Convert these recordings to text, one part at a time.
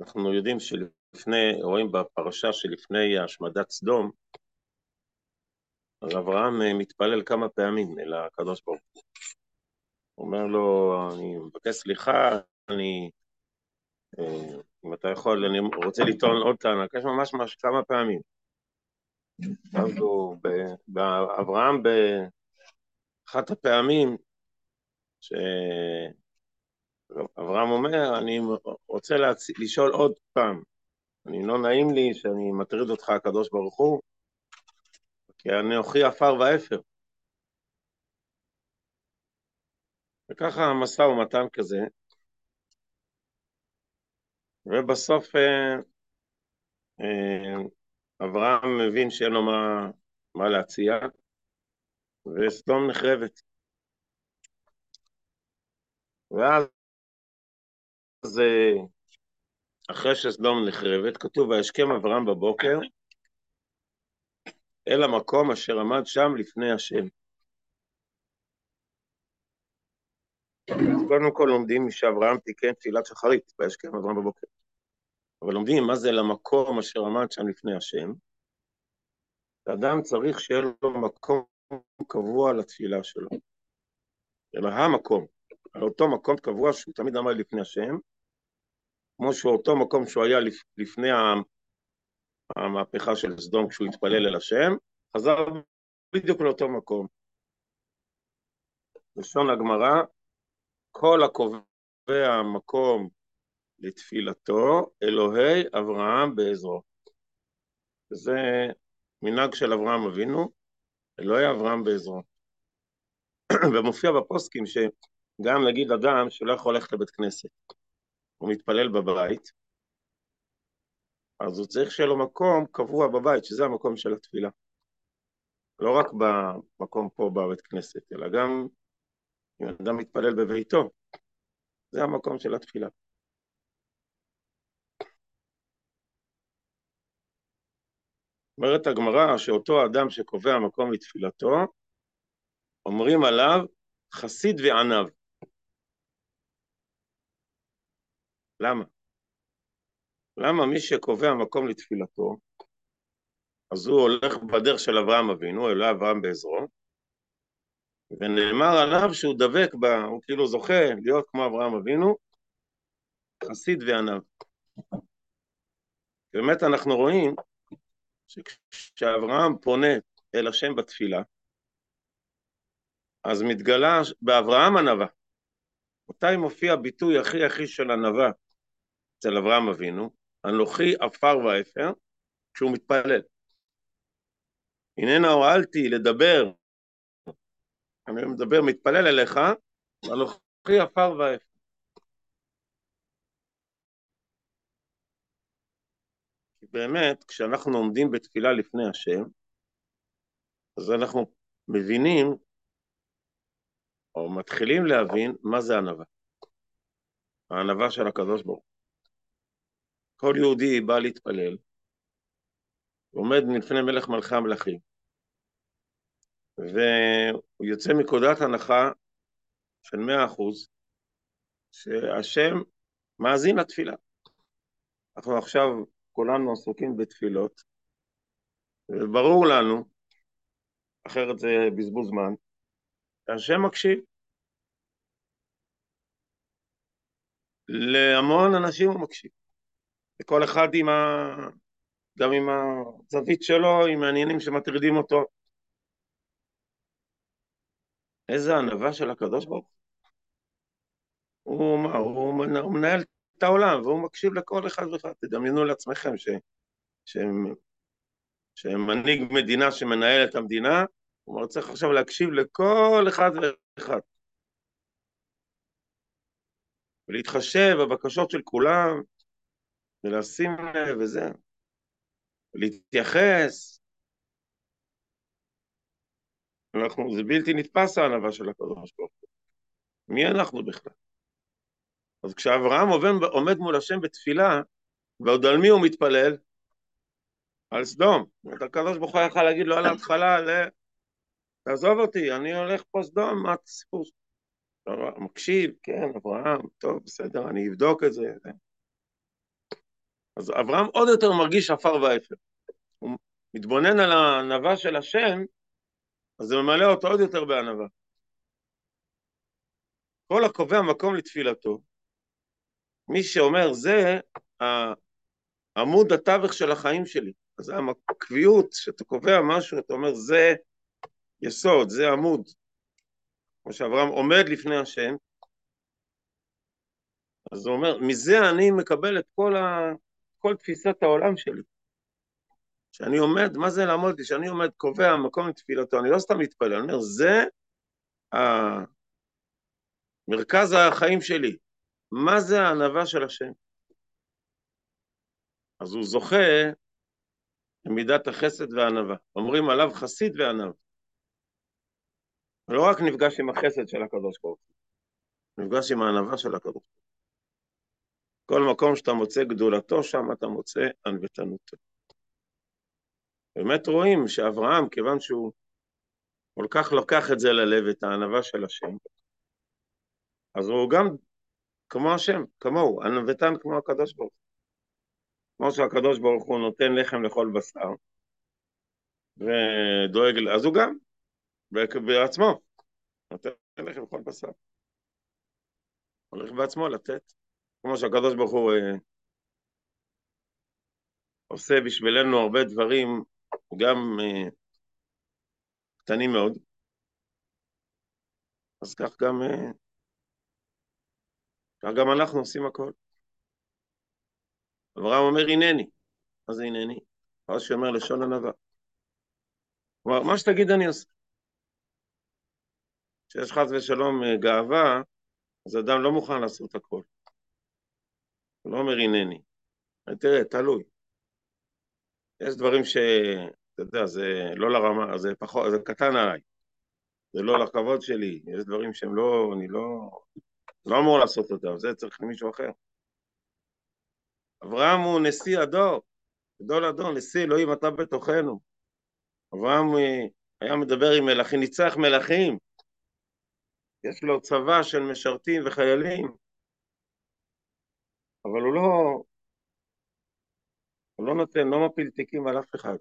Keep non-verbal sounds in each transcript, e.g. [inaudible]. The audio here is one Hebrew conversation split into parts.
אנחנו יודעים שלפני, רואים בפרשה שלפני השמדת סדום, אז אברהם אה, מתפלל כמה פעמים אל הקדוש ברוך הוא. הוא אומר לו, אני מבקש סליחה, אני... אה, אם אתה יכול, אני רוצה לטעון עוד טענה, יש ממש ממש כמה פעמים. אז הוא, אברהם באחת הפעמים, שאברהם אומר, אני רוצה להצ... לשאול עוד פעם, אני לא נעים לי שאני מטריד אותך, הקדוש ברוך הוא, כי אנוכי עפר ואפר. וככה משא ומתן כזה, ובסוף אה, אה, אברהם מבין שאין לו מה, מה להציע, וסדום נחרבת. ואז אה, אחרי שסדום נחרבת, כתוב, וישכם אברהם בבוקר אל המקום אשר עמד שם לפני השם. אז קודם כל לומדים שאברהם תיקן תפילת שחרית, וישכם אברהם בבוקר. אבל לומדים מה זה למקום אשר עמד שם לפני השם. אדם צריך שיהיה לו מקום קבוע לתפילה שלו. אלא המקום, על אותו מקום קבוע שהוא תמיד עמד לפני השם, כמו שאותו מקום שהוא היה לפני המהפכה של סדום כשהוא התפלל אל השם, חזר בדיוק לאותו מקום. לשון הגמרא, כל הקובע מקום לתפילתו, אלוהי אברהם בעזרו. זה מנהג של אברהם אבינו, אלוהי אברהם בעזרו. [clears throat] ומופיע בפוסקים שגם נגיד אדם שלא יכול ללכת לבית כנסת, הוא מתפלל בבית, אז הוא צריך שיהיה לו מקום קבוע בבית, שזה המקום של התפילה. לא רק במקום פה בבית כנסת, אלא גם אם אדם מתפלל בביתו, זה המקום של התפילה. אומרת הגמרא שאותו אדם שקובע מקום לתפילתו, אומרים עליו חסיד וענב. למה? למה מי שקובע מקום לתפילתו, אז הוא הולך בדרך של אברהם אבינו, אלוהי אברהם בעזרו, ונאמר עליו שהוא דבק בה, הוא כאילו זוכה להיות כמו אברהם אבינו, חסיד וענב. באמת אנחנו רואים שכשאברהם פונה אל השם בתפילה, אז מתגלה באברהם ענווה. מתי מופיע הביטוי הכי הכי של ענווה אצל אברהם אבינו? אנוכי עפר ואפר, כשהוא מתפלל. הננה הועלתי לדבר, אני מדבר, מתפלל אליך, אנוכי עפר ואפר. באמת, כשאנחנו עומדים בתפילה לפני השם, אז אנחנו מבינים, או מתחילים להבין, מה זה ענווה. הענווה של הקדוש ברוך. כל יהודי בא להתפלל, עומד לפני מלך מלכי המלכים, והוא יוצא מנקודת הנחה של מאה אחוז, שהשם מאזין לתפילה. אנחנו עכשיו כולנו עסוקים בתפילות, וברור לנו, אחרת זה בזבוז זמן, שהשם מקשיב. להמון אנשים הוא מקשיב. וכל אחד עם ה... גם עם הזווית שלו, עם העניינים שמטרידים אותו. איזה ענווה של הקדוש ברוך הוא. הוא, הוא, הוא מנהל את העולם והוא מקשיב לכל אחד ואחד. תדמיינו לעצמכם ש, ש, שמנהיג מדינה שמנהל את המדינה, הוא צריך עכשיו להקשיב לכל אחד ואחד. ולהתחשב בבקשות של כולם, ולשים לב וזה, להתייחס. אנחנו, זה בלתי נתפס הענווה של הקדוש ברוך הוא. מי אנחנו בכלל? אז כשאברהם עומד, עומד מול השם בתפילה, ועוד על מי הוא מתפלל? על סדום. זאת הקדוש ברוך הוא יכול להגיד לו על ההתחלה, תעזוב אותי, אני הולך פה סדום, מה הסיפור? מקשיב, כן, אברהם, טוב, בסדר, אני אבדוק את זה. אז אברהם עוד יותר מרגיש עפר ואפר. הוא מתבונן על הענווה של השם, אז זה ממלא אותו עוד יותר בענווה. כל הקובע מקום לתפילתו, מי שאומר זה עמוד התווך של החיים שלי. אז הקביעות, שאתה קובע משהו, אתה אומר זה יסוד, זה עמוד. כמו שאברהם עומד לפני השם, אז הוא אומר, מזה אני מקבל את כל, ה... כל תפיסת העולם שלי. שאני עומד, מה זה לעמוד? כשאני עומד, קובע מקום לתפילתו, אני לא סתם מתפלל, אני אומר, זה. מרכז החיים שלי. מה זה הענווה של השם? אז הוא זוכה למידת החסד והענווה. אומרים עליו חסיד וענב. לא רק נפגש עם החסד של הקדוש ברוך הוא, נפגש עם הענווה של הקדוש ברוך. כל מקום שאתה מוצא גדולתו, שם אתה מוצא ענוותנותו. באמת רואים שאברהם, כיוון שהוא כל כך לוקח את זה ללב, את הענווה של השם, אז הוא גם כמו השם, כמוהו, ענוותן כמו הקדוש ברוך הוא. כמו שהקדוש ברוך הוא נותן לחם לכל בשר, ודואג, אז הוא גם, בעצמו, נותן לחם לכל בשר. הולך בעצמו לתת. כמו שהקדוש ברוך הוא אה, עושה בשבילנו הרבה דברים, גם אה, קטנים מאוד, אז כך גם, אה, כך גם אנחנו עושים הכל. אברהם אומר הנני, מה זה הנני? אז שאומר לשון ענווה. כלומר, מה שתגיד אני עושה. כשיש חס ושלום גאווה, אז אדם לא מוכן לעשות הכל. הוא לא אומר הנני. תראה, תלוי. יש דברים ש... אתה יודע, זה לא לרמה, זה פחות, זה קטן עליי. זה לא לכבוד שלי, יש דברים שהם לא, אני לא, לא אמור לעשות אותם, זה צריך למישהו אחר. אברהם הוא נשיא הדור, גדול הדור, נשיא אלוהים אתה בתוכנו. אברהם אה, היה מדבר עם מלכים, ניצח מלכים. יש לו צבא של משרתים וחיילים. אבל הוא לא, הוא לא נותן, לא מפיל תיקים על אף אחד.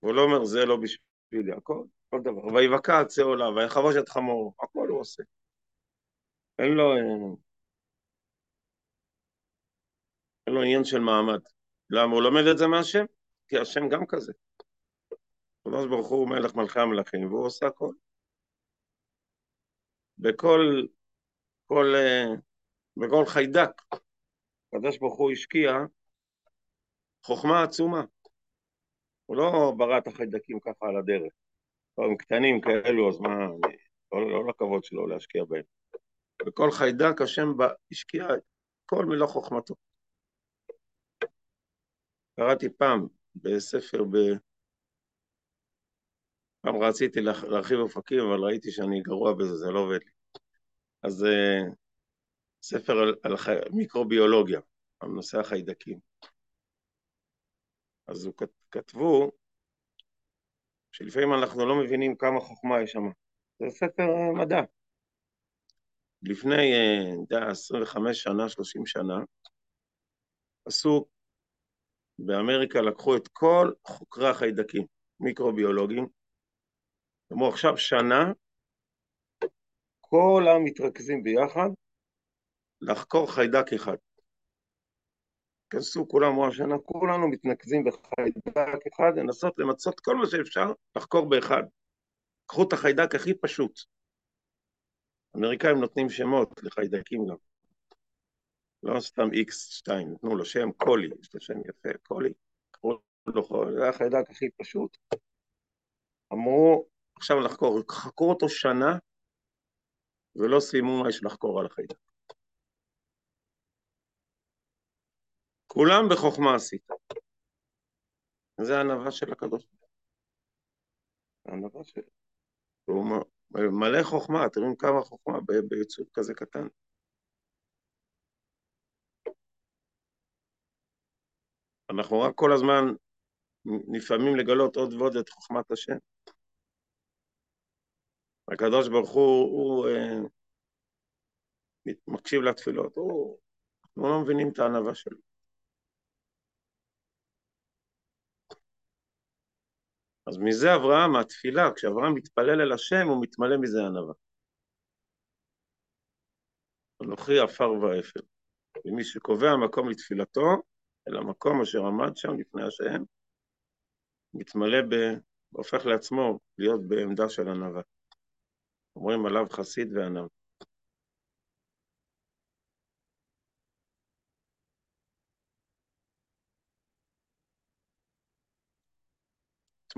הוא לא אומר, זה לא בשבילי, הכל, כל דבר. ויבקע עצי עולה, ויחבוש את חמור, הכל הוא עושה. אין לו, אין לו עניין של מעמד. למה? הוא לומד את זה מהשם? כי השם גם כזה. הקדוש ברוך הוא מלך מלכי המלכים, והוא עושה הכל. בכל, כל, בכל חיידק. הקדוש ברוך הוא השקיע חוכמה עצומה. הוא לא ברא את החיידקים ככה על הדרך. הם קטנים כאלו, אז מה, לא, לא לכבוד שלו להשקיע בהם. בכל חיידק השם השקיע כל מילה חוכמתו. קראתי פעם בספר, ב... פעם רציתי להרחיב אופקים, אבל ראיתי שאני גרוע בזה, זה לא עובד לי. אז uh, ספר על, על חי... מיקרוביולוגיה, על נושא החיידקים. אז הוא כתבו שלפעמים אנחנו לא מבינים כמה חוכמה יש שם. זה ספר מדע. לפני, אני יודע, 25 שנה, 30 שנה, עשו, באמריקה לקחו את כל חוקרי החיידקים, מיקרוביולוגים, אמרו עכשיו שנה, כל המתרכזים ביחד לחקור חיידק אחד. כנסו כולם, השנה, כולנו מתנקזים בחיידק אחד, לנסות למצות כל מה שאפשר לחקור באחד. קחו את החיידק הכי פשוט. האמריקאים נותנים שמות לחיידקים גם. לא סתם X2, נתנו לו שם קולי, יש לו שם יפה, קולי. קראו לו זה החיידק הכי פשוט. אמרו, עכשיו לחקור, חקרו אותו שנה, ולא סיימו מה יש לחקור על החיידק. כולם בחוכמה עשית. זה הענווה של הקדוש. הענווה של... הוא מלא חוכמה, אתם רואים כמה חוכמה ביצור כזה קטן. אנחנו רק כל הזמן לפעמים לגלות עוד ועוד את חוכמת השם. הקדוש ברוך הוא, הוא אה, מקשיב לתפילות, הוא, אנחנו לא מבינים את הענווה שלו. אז מזה אברהם, מהתפילה, כשאברהם מתפלל אל השם, הוא מתמלא מזה ענווה. אנוכי עפר ואפר. ומי שקובע מקום לתפילתו, אל המקום אשר עמד שם לפני השם, מתמלא ב... הופך לעצמו להיות בעמדה של ענווה. אומרים עליו חסיד וענב.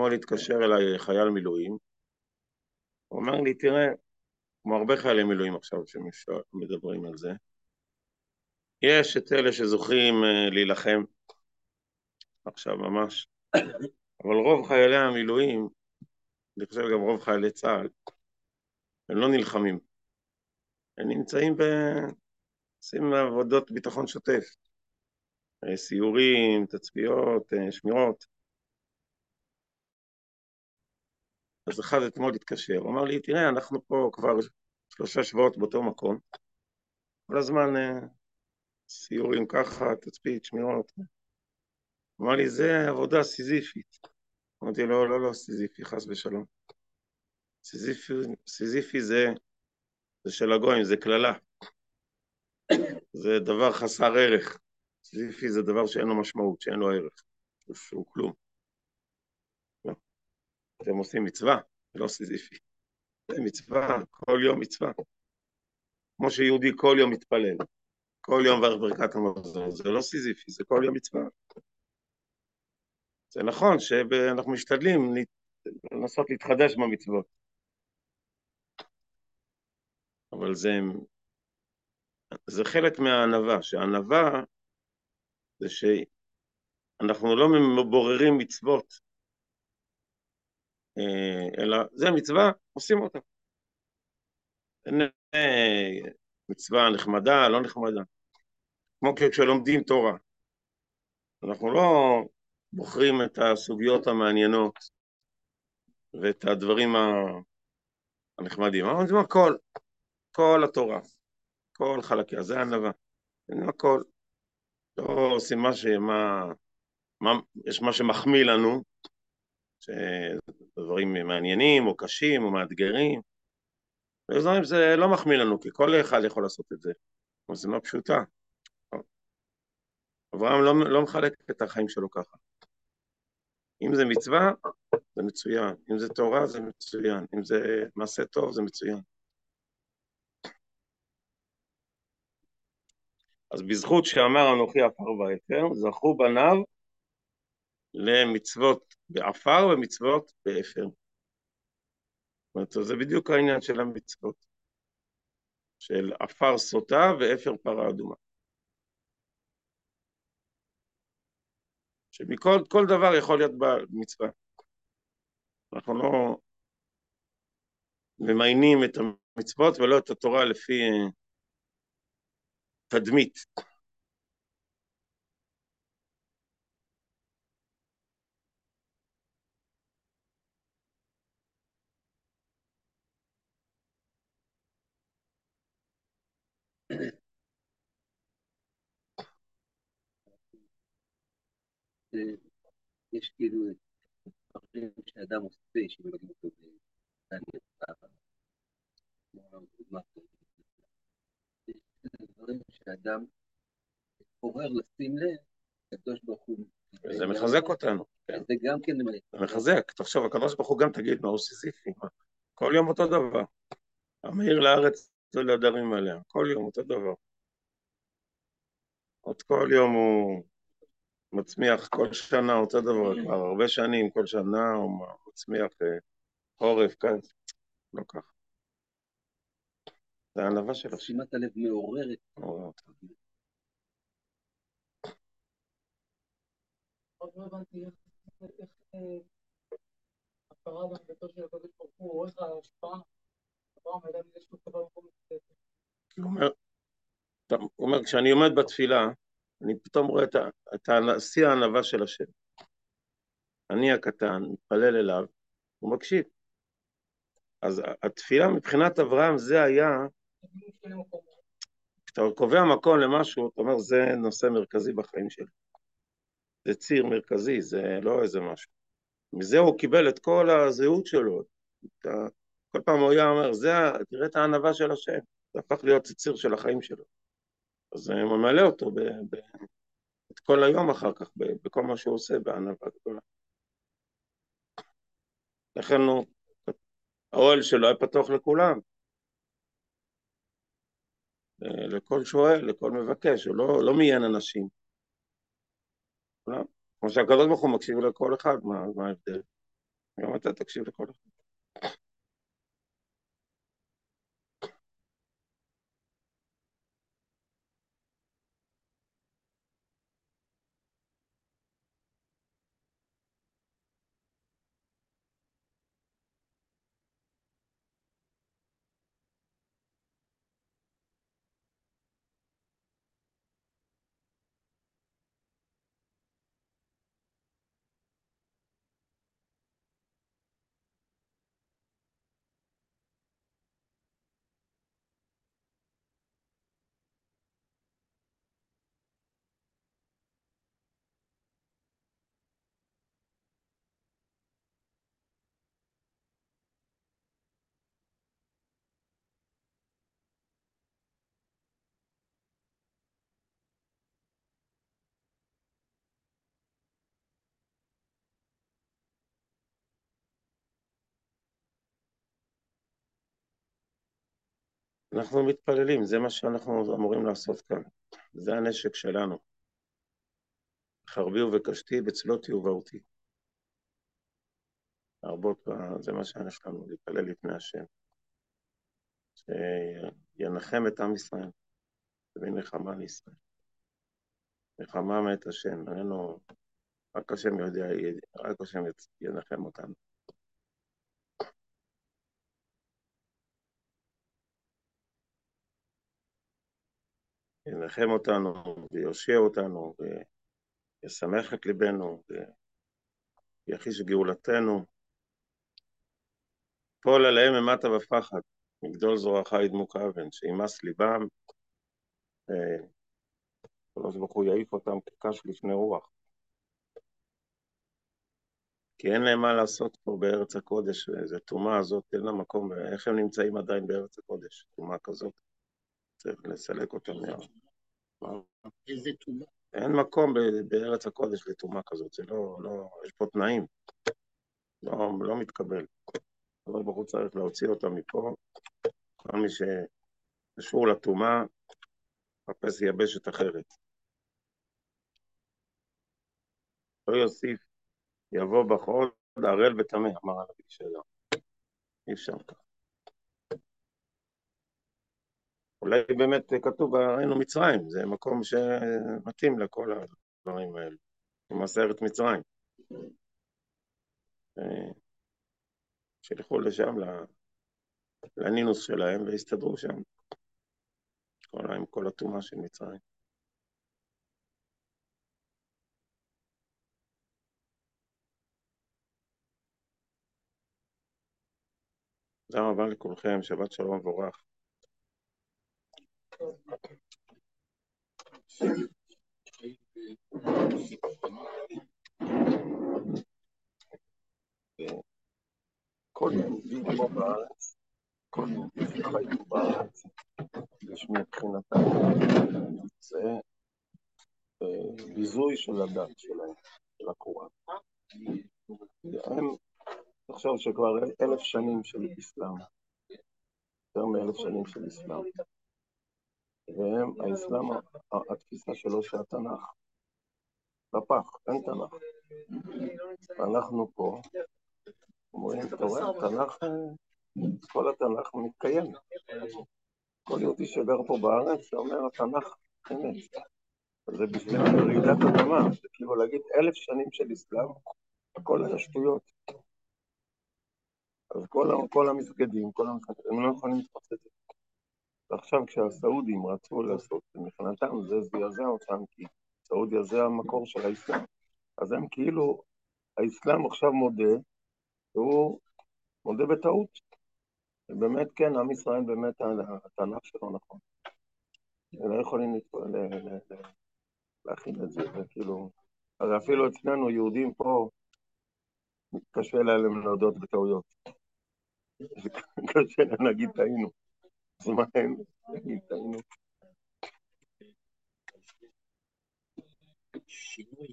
אתמול התקשר אליי חייל מילואים, הוא אמר לי, תראה, כמו הרבה חיילי מילואים עכשיו שמדברים על זה, יש את אלה שזוכים אה, להילחם עכשיו ממש, אבל רוב חיילי המילואים, אני חושב גם רוב חיילי צה"ל, הם לא נלחמים. הם נמצאים ב... עושים עבודות ביטחון שוטף, אה, סיורים, תצפיות, אה, שמירות. אז אחד אתמול התקשר, הוא אמר לי, תראה, אנחנו פה כבר שלושה שבועות באותו מקום, כל הזמן אה, סיורים ככה, תצפית, שמירות. הוא אמר לי, זה עבודה סיזיפית. אמרתי לו, לא, לא סיזיפי, חס ושלום. סיזיפי, סיזיפי זה, זה של הגויים, זה קללה. זה דבר חסר ערך. סיזיפי זה דבר שאין לו משמעות, שאין לו ערך, שהוא כלום. אתם עושים מצווה, לא סיזיפי. זה מצווה, כל יום מצווה. כמו שיהודי כל יום מתפלל, כל יום מברך ברכת המזון, זה לא סיזיפי, זה כל יום מצווה. זה נכון שאנחנו משתדלים לנסות להתחדש במצוות, אבל זה, זה חלק מהענווה, שהענווה זה שאנחנו לא מבוררים מצוות, אלא זה מצווה, עושים אותה. מצווה נחמדה, לא נחמדה. כמו כשלומדים תורה. אנחנו לא בוחרים את הסוגיות המעניינות ואת הדברים הנחמדים. אנחנו לומדים הכל, כל התורה, כל חלקיה, זה ענווה. לומדים הכל. לא עושים מה ש... מה, מה, יש מה שמחמיא לנו, שדברים מעניינים או קשים או מאתגרים. ויש דברים שזה לא מחמיא לנו, כי כל אחד יכול לעשות את זה. אבל זה לא פשוטה. אברהם לא, לא מחלק את החיים שלו ככה. אם זה מצווה, זה מצוין. אם זה תורה, זה מצוין. אם זה מעשה טוב, זה מצוין. אז בזכות שאמר אנוכי עפר ואפר, זכו בניו למצוות בעפר ומצוות באפר. זאת אומרת, זה בדיוק העניין של המצוות, של עפר סוטה ואפר פרה אדומה. שמכל דבר יכול להיות במצווה. אנחנו לא ממיינים את המצוות ולא את התורה לפי תדמית. יש כאילו דברים שאדם עושה שמלמדים אותו דברים שאדם עורר לשים לב, הקדוש ברוך הוא... זה מחזק אותנו. כן. זה גם כן... זה מחזק. תחשוב, הקדוש ברוך הוא גם תגיד מה הוא סיזיפי. כל יום אותו דבר. המאיר לארץ ולעדרים עליה. כל יום אותו דבר. עוד כל יום הוא מצמיח כל שנה אותו דבר, כבר הרבה שנים, כל שנה הוא מצמיח אה, חורף, כאן, לא ככה. זה הענווה שלו. שימת הלב מעוררת. מעוררת. עוד לא הבנתי איך אה, הכרה בביתו של הקדוש ברוך הוא, איך ההשפעה, הוא אומר, כשאני עומד בתפילה, אני פתאום רואה את, את שיא הענווה של השם. אני הקטן, מתפלל אליו, הוא מקשיב. אז התפילה מבחינת אברהם זה היה, כשאתה קובע מקום למשהו, אתה אומר זה נושא מרכזי בחיים שלי. זה ציר מרכזי, זה לא איזה משהו. מזה הוא קיבל את כל הזהות שלו. את. כל פעם הוא היה אומר, זה, תראה את הענווה של השם. זה הפך להיות ציר של החיים שלו. אז הוא ממלא אותו ב, ב, את כל היום אחר כך, ב, בכל מה שהוא עושה, בענווה גדולה. לכן הוא, האוהל שלו היה פתוח לכולם. לכל שואל, לכל מבקש, הוא לא, לא מיין אנשים. לא? כמו שהקדוש ברוך הוא מקשיב לכל אחד, מה ההבדל? גם אתה תקשיב לכל אחד. אנחנו מתפללים, זה מה שאנחנו אמורים לעשות כאן. זה הנשק שלנו. חרבי ובקשתי, בצלותי ובהותי. להרבות, זה מה שיש לנו, להתפלל לפני השם. שינחם את עם ישראל, תביא נחמה לישראל. נחמה מאת השם, איננו, רק השם יודע, רק השם ינחם אותנו. ינחם אותנו ויושיע אותנו וישמח את ליבנו ויחיש גאולתנו. פול עליהם אימתה ופחד, מגדול זרועך ידמוק אבן, שימס ליבם, הקדוש ברוך הוא יעיף אותם כקש לפני רוח. כי אין להם מה לעשות פה בארץ הקודש, איזו טומאה הזאת, אין לה מקום, איך הם נמצאים עדיין בארץ הקודש, טומאה כזאת. צריך לסלק אותם מה... איזה טומאה? אין מקום בארץ הקודש לטומאה כזאת, זה לא, לא, יש פה תנאים. לא, לא מתקבל. אבל הוא צריך להוציא אותם מפה. כל מי שקשור לטומאה, מחפש יבשת אחרת. לא יוסיף, יבוא בחול, ערל וטמא, אמר הנביא שלו. אי אפשר ככה. אולי באמת כתוב, ראינו מצרים, זה מקום שמתאים לכל הדברים האלה, למעשה ארץ מצרים. שילכו לשם, לנינוס שלהם, והסתדרו שם. כל, עם כל הטומאה של מצרים. תודה רבה לכולכם, שבת שלום מבורך. כל יהודי פה בארץ, כל יהודי פה בארץ, יש מבחינתם, זה ביזוי של הדת שלהם, של הקוראן. הם, תחשוב שכבר אלף שנים של אסלאם, יותר מאלף שנים של אסלאם. והם, האסלאם, התפיסה שלו שהתנ"ך בפח, אין תנ"ך. ואנחנו פה אומרים, אתה רואה, התנ"ך, כל התנ"ך מתקיים. כל יהודי שגר פה בארץ אומר, התנ"ך אמת. זה בשביל רעידת אדמה, זה כאילו להגיד אלף שנים של אסלאם, הכל היה שטויות. אז כל, המסגדים, כל המסגדים, הם לא יכולים לתפוס את. ועכשיו כשהסעודים רצו לעשות, מבחינתם זה זעזע אותם, כי סעודיה זה המקור של האסלאם. אז הם כאילו, האסלאם עכשיו מודה, והוא מודה בטעות. ובאמת, כן, עם ישראל באמת, התנ"ך שלו נכון. לא יכולים להכין את זה, זה כאילו... הרי אפילו אצלנו, יהודים פה, קשה להם להודות בטעויות. קשה להם להגיד טעינו. אז מה הם? להגיד טעינו. שינוי.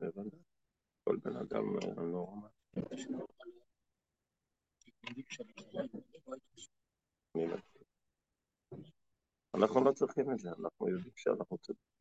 בוודאי. כל בן אדם אה, נורמל. אני לא- אנחנו לא צריכים את זה, אנחנו יודעים שאנחנו צודקים,